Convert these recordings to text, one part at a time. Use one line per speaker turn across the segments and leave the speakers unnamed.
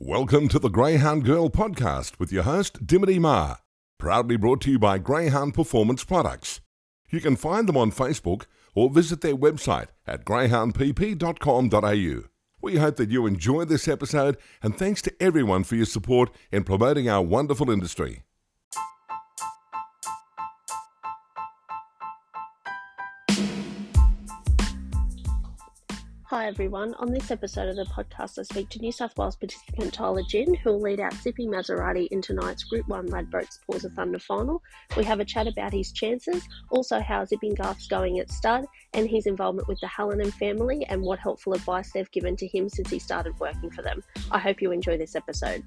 Welcome to the Greyhound Girl podcast with your host, Dimity Ma. Proudly brought to you by Greyhound Performance Products. You can find them on Facebook or visit their website at greyhoundpp.com.au. We hope that you enjoy this episode and thanks to everyone for your support in promoting our wonderful industry.
Hi everyone. On this episode of the podcast, I speak to New South Wales participant Tyler Ginn, who will lead out Zipping Maserati in tonight's Group 1 Ladbrokes Paws of Thunder final. We have a chat about his chances, also how Zipping Garth's going at stud, and his involvement with the Hallinan family and what helpful advice they've given to him since he started working for them. I hope you enjoy this episode.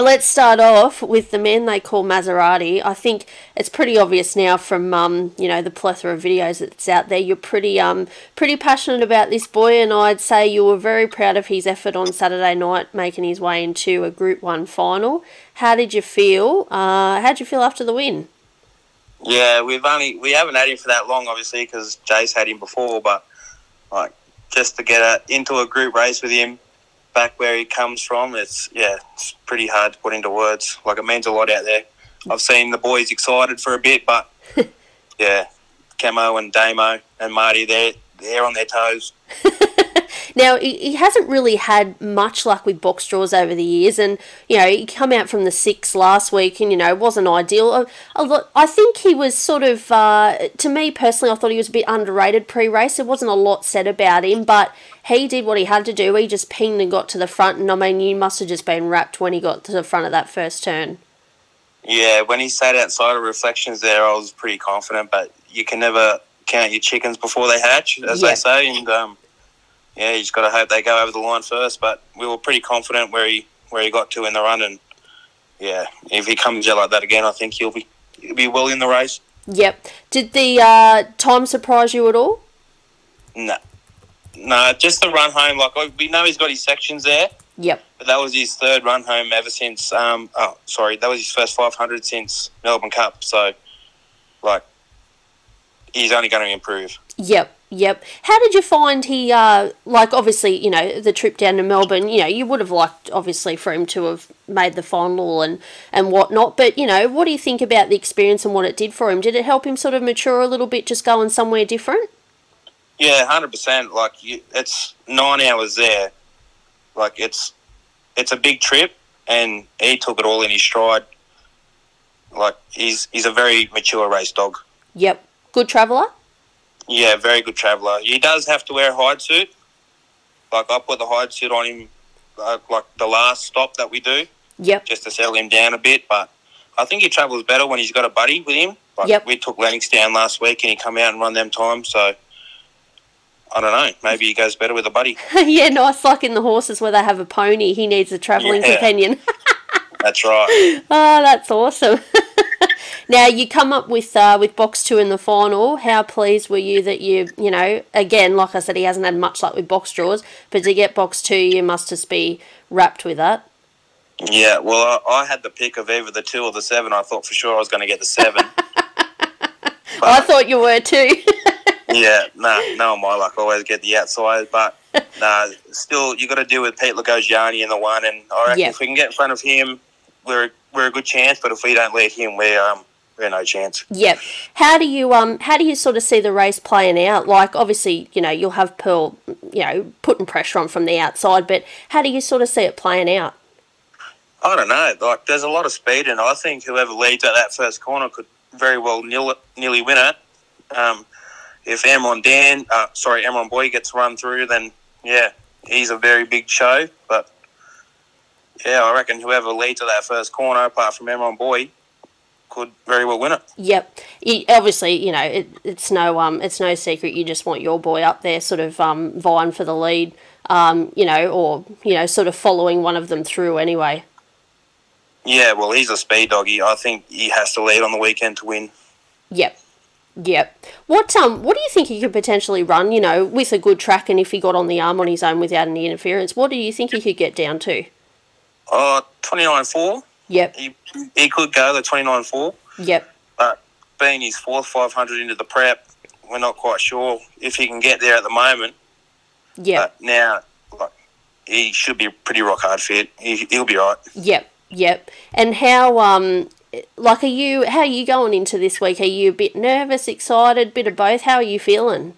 Let's start off with the man they call Maserati. I think it's pretty obvious now from um, you know the plethora of videos that's out there. You're pretty um pretty passionate about this boy, and I'd say you were very proud of his effort on Saturday night, making his way into a Group One final. How did you feel? Uh, how did you feel after the win?
Yeah, we've only we haven't had him for that long, obviously, because Jay's had him before. But like just to get a, into a group race with him back where he comes from, it's yeah, it's pretty hard to put into words. Like it means a lot out there. I've seen the boys excited for a bit, but yeah, Camo and Damo and Marty, they're they're on their toes.
Now he, hasn't really had much luck with box draws over the years, and you know he come out from the six last week, and you know it wasn't ideal. A, a lot, I think he was sort of, uh, to me personally, I thought he was a bit underrated pre-race. There wasn't a lot said about him, but he did what he had to do. He just pinged and got to the front, and I mean you must have just been rapt when he got to the front of that first turn.
Yeah, when he sat outside of reflections there, I was pretty confident, but you can never count your chickens before they hatch, as
Yeah.
they say, and um, yeah, you just got to hope they go over the line first. But we were pretty confident where he where he got to in the run, and yeah, if he comes out like that again, I think he'll be he'll be well in the race.
Yep. Did the uh, time surprise you at all?
No, no, just the run home. Like like, we know he's got his sections there,
Yep.
but that was his third run home ever since. Um, oh, sorry, that was his first 500 since Melbourne Cup. So, like, he's only going to improve.
Yep, yep. How did you find he, uh, like, obviously, you know, the trip down to Melbourne, you know, you would have liked, obviously, for him to have made the final and, and whatnot, but, you know, what do you think about the experience and what it did for him? Did it help him sort of mature a little bit, just going somewhere different?
Yeah, hundred percent. Like you, it's nine hours there. Like it's it's a big trip, and he took it all in his stride. Like he's he's a very mature race dog.
Yep. Good traveller?
Yeah, very good traveller. He does have to wear a hide suit. Like I put the hide suit on him, uh, like the last stop that we do,
Yep.
just to settle him down a bit. But I think he travels better when he's got a buddy with him. Like
Yep.
we took Lennox down last week, and he come out and run them times. So I don't know. Maybe he goes better with a buddy.
yeah, nice, like in the horses where they have a pony, he needs a travelling
Yeah.
companion.
That's right.
Oh, that's awesome. now you come up with uh, with box two in the final. How pleased were you that you you know again like I said he hasn't had much luck with box draws, but to get box two you must just be rapt with that.
Yeah, well, I, I had the pick of either the two or the seven. I thought for sure I was going to get the seven.
I thought you were too.
yeah, nah, no, my luck. I always get the outside, but nah, still, you got to deal with Pete Lagosiani in the one, and I reckon if we can get in front of him, we're we're a good chance. But if we don't let him, we're um we're no chance.
yep. How do you um how do you sort of see the race playing out? Like obviously you know you'll have Pearl you know putting pressure on from the outside, but how do you sort of see it playing out?
I don't know. Like, there's a lot of speed, and I think whoever leads at that first corner could very well nil, nearly win it. Um, if Amron Dan, uh, sorry, Amron Boy gets run through, then yeah, he's a very big show. But yeah, I reckon whoever leads at that first corner, apart from Amron Boy, could very well win it.
Yep. You, obviously, you know it, it's no um it's no secret you just want your boy up there, sort of um vying for the lead, um you know, or you know, sort of following one of them through anyway.
Yeah, well, he's a speed doggy. I think he has to lead on the weekend to win.
Yep. Yep. What um what do you think he could potentially run, you know, with a good track and if he got on the arm on his own without any interference, what do you think he could get down to?
Oh, 29 4.
Yep.
He he could go the twenty nine four,
Yep.
but being his fourth five hundred into the prep, we're not quite sure if he can get there at the moment.
Yeah.
But now, like, he should be pretty rock hard fit. He, he'll be right.
Yep, yep. And how um like are you how are you going into this week? Are you a bit nervous, excited, bit of both? How are you feeling?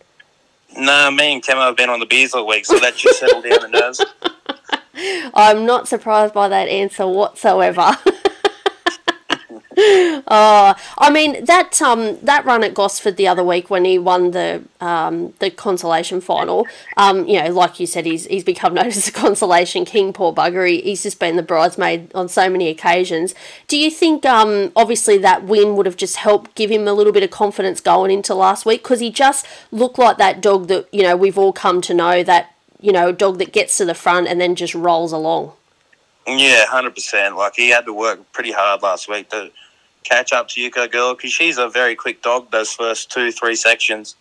No, me and Camo have been on the beers all week, so that should settle down the nerves.
I'm not surprised by that answer whatsoever. oh, I mean that um that run at Gosford the other week when he won the um the consolation final. Um, you know, like you said, he's he's become known as the consolation king. Poor bugger, he, he's just been the bridesmaid on so many occasions. Do you think um obviously that win would have just helped give him a little bit of confidence going into last week because he just looked like that dog that you know we've all come to know that you know a dog that gets to the front and then just rolls along.
Yeah, hundred percent. Like he had to work pretty hard last week to catch up to Yuko Girl because she's a very quick dog. Those first two, three sections,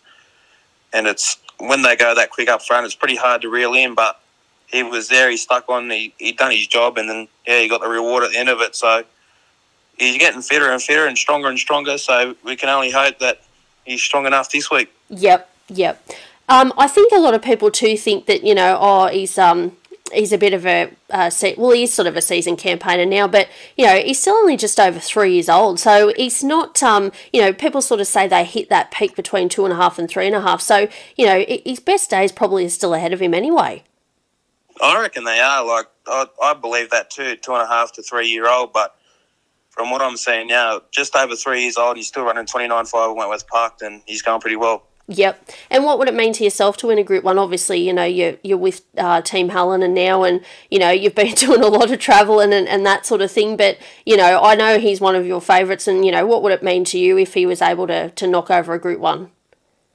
and it's when they go that quick up front, it's pretty hard to reel in. But he was there. He stuck on. He he done his job, and then yeah, he got the reward at the end of it. So he's getting fitter and fitter and stronger and stronger. So we can only hope that he's strong enough this week.
Yep, yep. Um, I think a lot of people too think that you know, oh, he's um, he's a bit of a uh, se- well, he's sort of a seasoned campaigner now, but you know, he's still only just over three years old, so he's not. Um, you know, people sort of say they hit that peak between two and a half and three and a half. So you know, his best days probably are still ahead of him anyway.
I reckon they are. Like I, I believe that too. Two and a half to three year old, but from what I'm seeing now, just over three years old, he's still running twenty nine at Wentworth Park, and he's going pretty well.
Yep. And what would it mean to yourself to win a Group One? Obviously, you know you're you're with uh, Team Hallinan now, and you know you've been doing a lot of travel and, and and that sort of thing. But you know, I know he's one of your favourites, and you know, what would it mean to you if he was able to to knock over a Group One?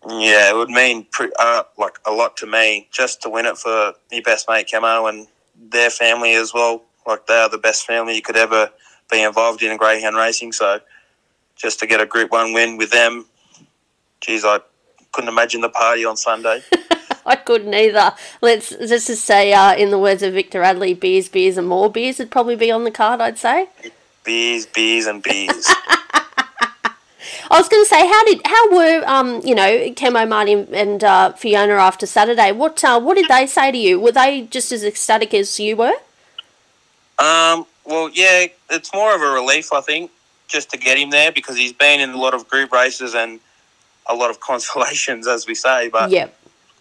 Yeah, it would mean pre- uh, like a lot to me just to win it for my best mate Camo and their family as well. Like they are the best family you could ever be involved in greyhound racing. So just to get a Group One win with them, geez, I couldn't imagine the party on Sunday.
I couldn't either. Let's just to say, uh, in the words of Victor Adley, beers, beers, and more beers would probably be on the card. I'd say.
bees, bees, and bees.
I was going to say, how did how were um you know Camo Martin and uh, Fiona after Saturday? What uh, what did they say to you? Were they just as ecstatic as you were?
Um, well, yeah, it's more of a relief, I think, just to get him there because he's been in a lot of group races and a lot of consolations, as we say. But
Yep.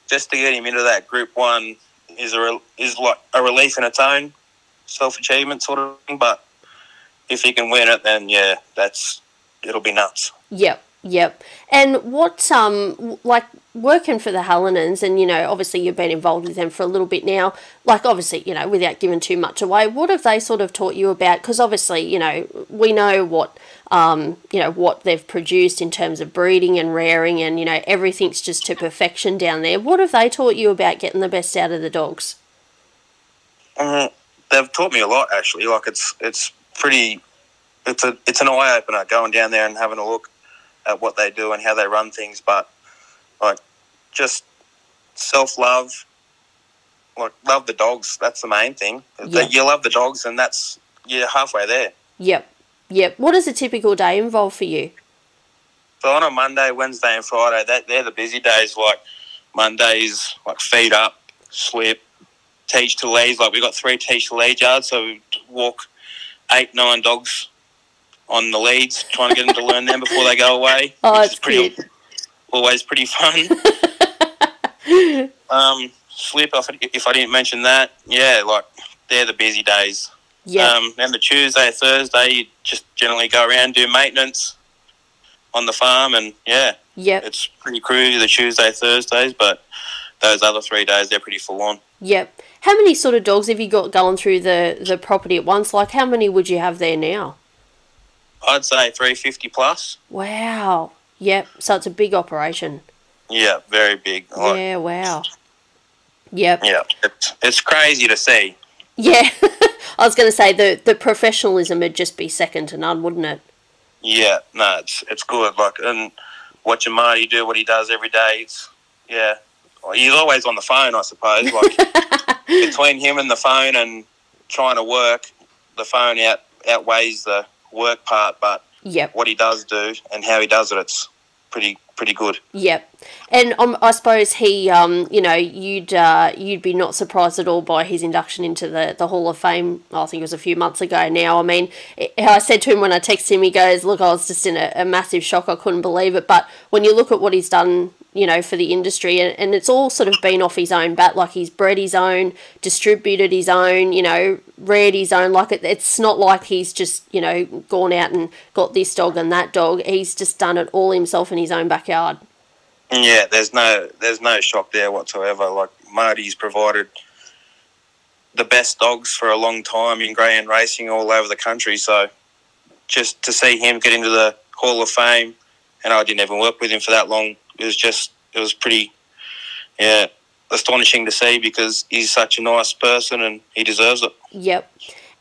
just to get him into that Group One is a re- is like a relief in its own, self achievement sort of thing. But if he can win it, then yeah, that's it'll be nuts.
Yep, yep. And what um like working for the Hallinans, and you know, obviously you've been involved with them for a little bit now. Like obviously, you know, without giving too much away, what have they sort of taught you about? Because obviously, you know, we know what um you know what they've produced in terms of breeding and rearing, and you know everything's just to perfection down there. What have they taught you about getting the best out of the dogs?
Mhm. They've taught me a lot actually. Like it's it's pretty. It's a it's an eye opener going down there and having a look at what they do and how they run things. But like just self love, like love the dogs. That's the main thing.
Yeah.
You love the dogs, and that's you're halfway there.
Yep, yep. What does a typical day involve for you?
So on a Monday, Wednesday, and Friday, that they're the busy days. Like Mondays, like feed up, slip, teach to lead. Like we got three teach to lead yards, so we walk eight, nine dogs on the leads, trying to get them to learn them before they go away.
Oh,
is pretty,
cute.
always pretty fun. um, slip. If I didn't mention that, yeah, like they're the busy days.
Yep,
Um, then the Tuesday, Thursday, you just generally go around do maintenance on the farm, and yeah,
yep.
it's pretty crew the Tuesday, Thursdays, but those other three days they're pretty full on.
Yep. How many sort of dogs have you got going through the, the property at once? Like, how many would you have there now?
I'd say three fifty plus.
Wow. Yep. So it's a big operation.
Yeah, very big. Like,
Yeah. Wow. Yep.
yeah, it's, it's crazy to see.
Yeah. I was going to say the the professionalism would just be second to none, wouldn't it?
Yeah, no, it's it's good. Like and watching Marty do what he does every day. It's yeah, he's always on the phone, I suppose. Like between him and the phone and trying to work the phone out outweighs the work part, but
Yep.
what he does do and how he does it, it's pretty pretty good.
Yep, and um, I suppose he, um, you know, you'd uh, you'd be not surprised at all by his induction into the, the Hall of Fame. I think it was a few months ago now. I mean, it, I said to him when I texted him, he goes, "Look, I was just in a, a massive shock. I couldn't believe it." But when you look at what he's done, you know, for the industry, and, and it's all sort of been off his own bat. Like he's bred his own, distributed his own, you know, reared his own. Like it, it's not like he's just, you know, gone out and got this dog and that dog. He's just done it all himself in his own backyard.
Yeah, there's no there's no shock there whatsoever. Like Marty's provided the best dogs for a long time in greyhound racing all over the country. So just to see him get into the Hall of Fame, and I didn't even work with him for that long. It was just it was pretty, yeah, astonishing to see because he's such a nice person and he deserves it.
Yep.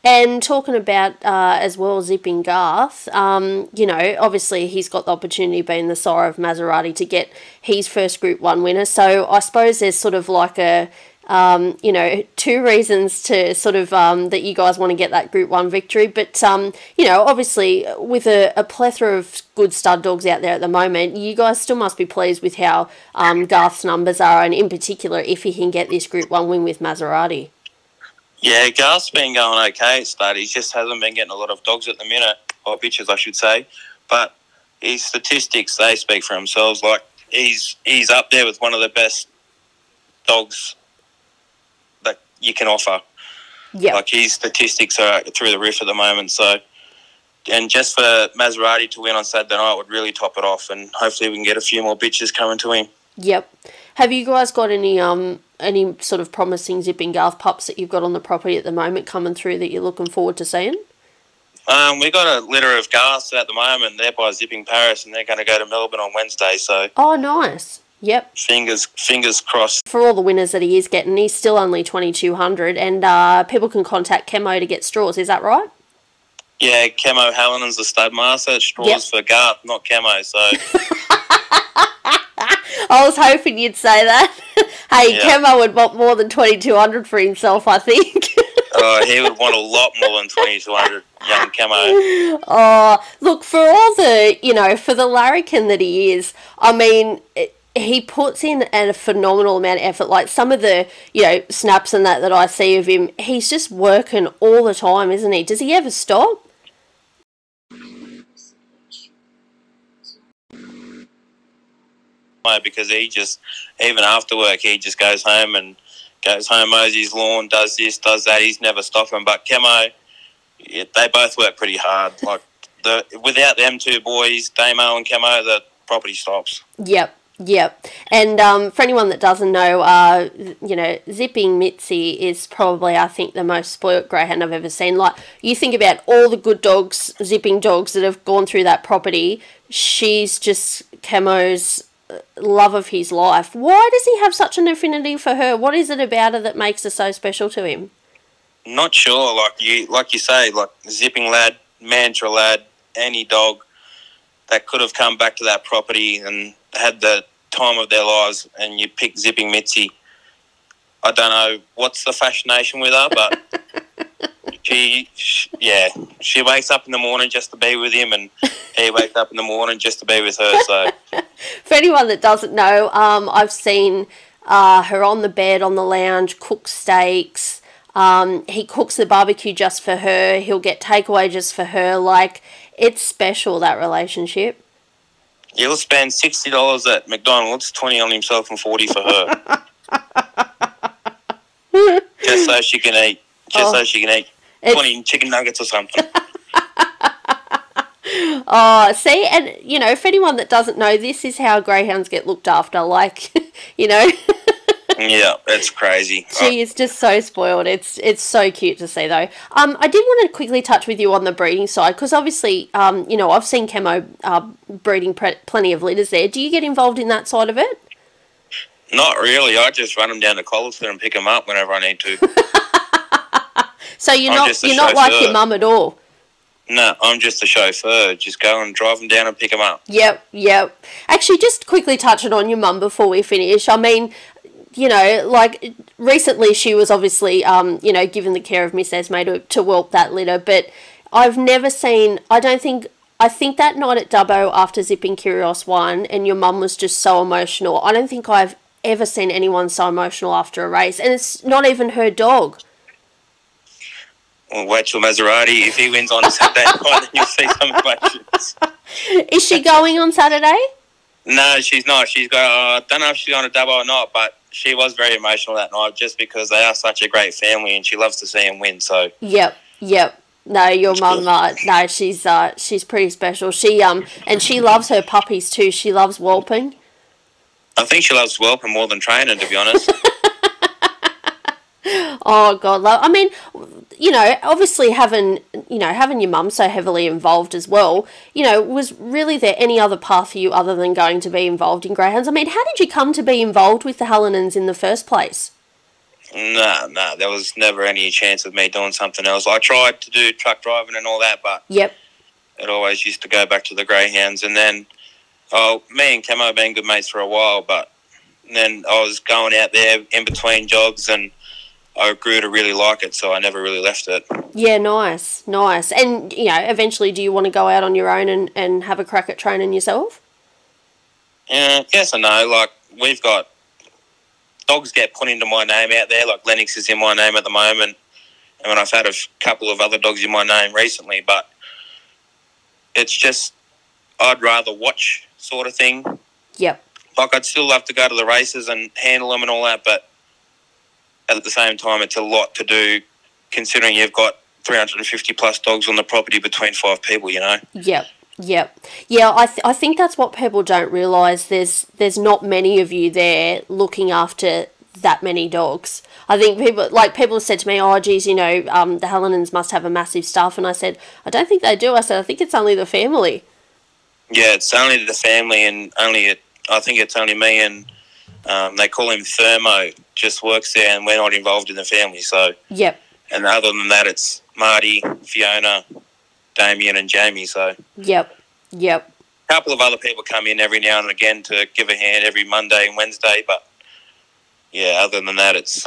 And talking about uh, as well zipping Garth, um, you know, obviously he's got the opportunity being the sire of Maserati to get his first Group One winner. So I suppose there's sort of like a, um, you know, two reasons to sort of um, that you guys want to get that Group One victory. But um, you know, obviously with a, a plethora of good stud dogs out there at the moment, you guys still must be pleased with how um, Garth's numbers are, and in particular if he can get this Group One win with Maserati.
Yeah, Garth's been going okay at. He just hasn't been getting a lot of dogs at the minute, or bitches, I should say. But his statistics, they speak for themselves. Like, he's he's up there with one of the best dogs you can offer.
Yeah.
Like, his statistics are through the roof at the moment. So, and just for Maserati to win on Saturday night would really top it off. And hopefully we can get a few more bitches coming to him.
Yep. Have you guys got any um any sort of promising zipping Garth pups that you've got on the property at the moment coming through that you're looking forward to seeing?
Um, we got a litter of Garths at the moment. They're by Zipping Paris, and they're going to go to Melbourne on Wednesday. So
Oh, nice. Yep.
fingers fingers crossed.
For all the winners that he is getting, he's still only twenty two hundred, and uh, people can contact Camo to get straws. Is that right?
Yeah, Camo Hallinan's the stud master. Straws
Yep.
for Garth, not Camo. So
I was hoping you'd say that. hey. Camo would want more than twenty two hundred for himself. I think.
uh, he would want a lot more than twenty two hundred young Camo.
Oh, look, for all the, you know, for the larrikin that he is, I mean, it- he puts in a phenomenal amount of effort. Like some of the, you know, snaps and that that I see of him, he's just working all the time, isn't he? Does he ever stop?
because he just even after work he just goes home and goes home mows his lawn, does this, does that. He's never stopping. But Camo, yeah, they both work pretty hard. Like the without them two boys, Damo and Camo, the property stops.
Yep, yep. And um, for anyone that doesn't know, uh, you know, Zipping Mitzi is probably, I think, the most spoilt greyhound I've ever seen. Like, you think about all the good dogs, zipping dogs that have gone through that property, she's just Camo's uh, love of his life. Why does he have such an affinity for her? What is it about her that makes her so special to him?
Not sure. Like you, like you say, like zipping lad, mantra lad, any dog that could have come back to that property and had the time of their lives, and you pick zipping Mitzi. I don't know what's the fascination with her, but she, sh yeah, she wakes up in the morning just to be with him, and he wakes up in the morning just to be with her. So
For anyone that doesn't know, um, I've seen uh, her on the bed, on the lounge, cook steaks. Um, he cooks the barbecue just for her. He'll get takeaway just for her. Like, it's special, that relationship.
He'll spend sixty dollars at McDonald's, twenty on himself, and forty for her, just so she can eat. Just
Oh.
so she can eat twenty chicken nuggets or something.
Oh, see, and you know, for anyone that doesn't know, this is how greyhounds get looked after. Like, you know,
yeah, it's crazy.
she is just so spoiled. It's it's so cute to see, though. Um, I did want to quickly touch with you on the breeding side because obviously, um, you know, I've seen Camo uh, breeding pre- plenty of litters there. Do you get involved in that side of it?
Not really. I just run them down to Colliston and pick them up whenever I need to.
So you're
I'm
not you're not like your mum at all.
no, I'm just a chauffeur. Just go and drive them down and pick them up.
Yep, yep. Actually, just quickly touching on your mum before we finish. I mean, you know, like recently she was obviously, um, you know, given the care of Miss Esme to, to whelp that litter, but I've never seen. I don't think. I think that night at Dubbo after Zipping Curios won, and your mum was just so emotional. I don't think I've ever seen anyone so emotional after a race, and it's not even her dog.
Well, wait till Maserati. If he wins on Saturday night, then you'll see some emotions.
Is she going on Saturday?
No, she's not. She's got. Uh, I don't know if she's on a double or not, but she was very emotional that night just because they are such a great family and she loves to see them win. So
Yep, yep. No, your mum. Uh, no, she's uh, she's pretty special. She um, and she loves her puppies too. She loves whelping.
I think she loves whelping more than training, to be honest.
Oh God, love. I mean, you know, obviously having you know having your mum so heavily involved as well. You know, was really there any other path for you other than going to be involved in greyhounds? I mean, how did you come to be involved with the Hallinans in the first place?
no, no, there was never any chance of me doing something else. I tried to do truck driving and all that, but
Yep.
it always used to go back to the greyhounds. And then, oh, me and Camo have been good mates for a while, but then I was going out there in between jobs and I grew to really like it, so I never really left it.
Yeah, nice, nice. And you know, eventually, do you want to go out on your own and, and have a crack at training yourself?
Yeah, yes and no. Like we've got dogs get put into my name out there. Like Lennox is in my name at the moment, and then I've had a couple of other dogs in my name recently. But it's just I'd rather watch sort of thing.
Yep.
Like I'd still love to go to the races and handle them and all that, but at the same time, it's a lot to do considering you've got 350 plus dogs on the property between five people. You know.
Yep. Yep. Yeah, I, th- I think that's what people don't realise. There's there's not many of you there looking after that many dogs. I think people like people have said to me, "Oh, geez, you know, um, the Hallinans must have a massive staff," and I said, "I don't think they do." I said, "I think it's only the family."
Yeah, it's only the family, and only it, I think it's only me and um, they call him Thermo. Just works there, and we're not involved in the family. So,
Yep.
and other than that, it's Marty, Fiona, Damien, and Jamie. So, a
Yep. Yep.
couple of other people come in every now and again to give a hand every Monday and Wednesday. But yeah, other than that, it's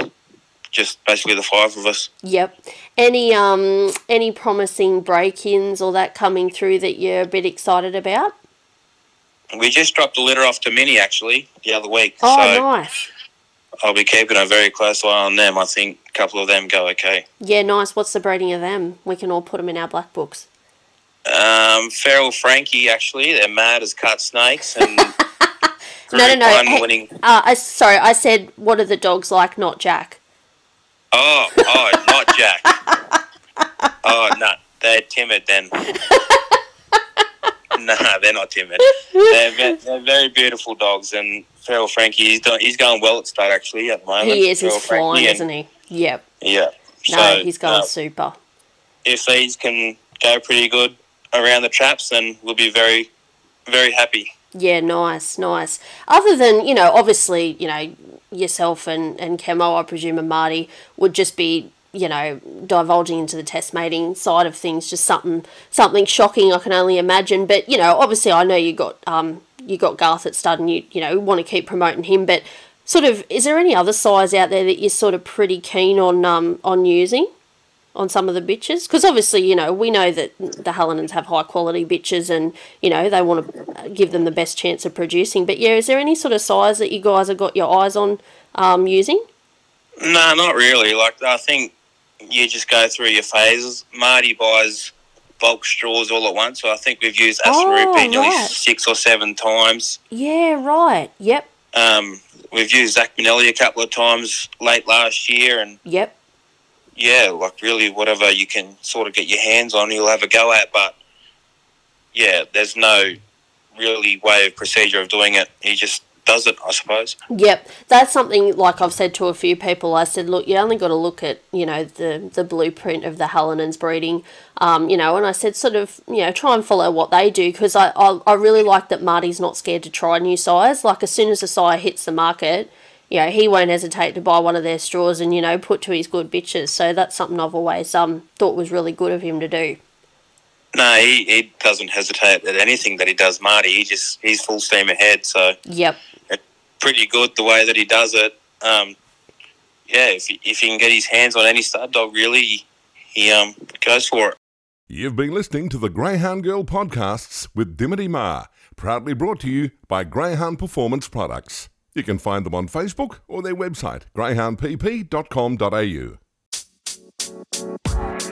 just basically the five of us.
Yep. Any um any promising break-ins or that coming through that you're a bit excited about?
We just dropped the litter off to Minnie actually the other week.
Oh,
so
nice.
I'll be keeping a very close eye on them. I think a couple of them go okay.
Yeah, nice. What's the breeding of them? We can all put them in our black books.
Um, Feral Frankie, actually, they're mad as cut snakes. And
No, no, no. Hey,
winning.
Uh, I sorry, I said what are the dogs like, not Jack.
Oh, oh, not Jack. Oh, no, they're timid then. nah, they're not timid. They're, they're very beautiful dogs, and Feral Frankie, he's, doing, he's going well at state actually at the moment.
He is. He's
Feral
flying,
Frankie, and-
isn't he? Yep.
Yeah.
No,
So,
he's going
uh,
super.
if these can go pretty good around the traps, then we'll be very, very happy.
Yeah, nice, nice. Other than, you know, obviously, you know, yourself and, and Camo, I presume, and Marty would just be, you know, divulging into the test mating side of things, just something something shocking I can only imagine. But, you know, obviously I know you got um you got Garth at stud and you, you know, want to keep promoting him, but sort of is there any other sires out there that you're sort of pretty keen on um on using? on some of the bitches because obviously you know we know that the Hallinans have high quality bitches and you know they want to give them the best chance of producing but yeah is there any sort of sires that you guys have got your eyes on um, using
No, not really. Like I think you just go through your phases. Marty buys bulk straws all at once, so I think we've used Aston
Oh,
nearly
right.
six or seven times.
yeah right yep
Um, we've used Zach Minelli a couple of times late last year, and
yep
yeah, like really whatever you can sort of get your hands on, you'll have a go at. But yeah, there's no really way of procedure of doing it. He just does it, I suppose.
Yep, that's something like I've said to a few people. I said, look, you only got to look at you know the the blueprint of the Hallinans breeding, um, you know, and I said sort of you know try and follow what they do because I, I I really like that Marty's not scared to try new sires. Like as soon as a sire hits the market, you know he won't hesitate to buy one of their straws and you know put to his good bitches. So that's something I've always um thought was really good of him to do.
No, he, he doesn't hesitate at anything that he does, Marty. He just he's full steam ahead. So
Yep.
pretty good the way that he does it. Um, yeah, if he, if he can get his hands on any stud dog, really, he um goes for it.
You've been listening to the Greyhound Girl podcasts with Dimity Ma, proudly brought to you by Greyhound Performance Products. You can find them on Facebook or their website, greyhoundpp.com.au.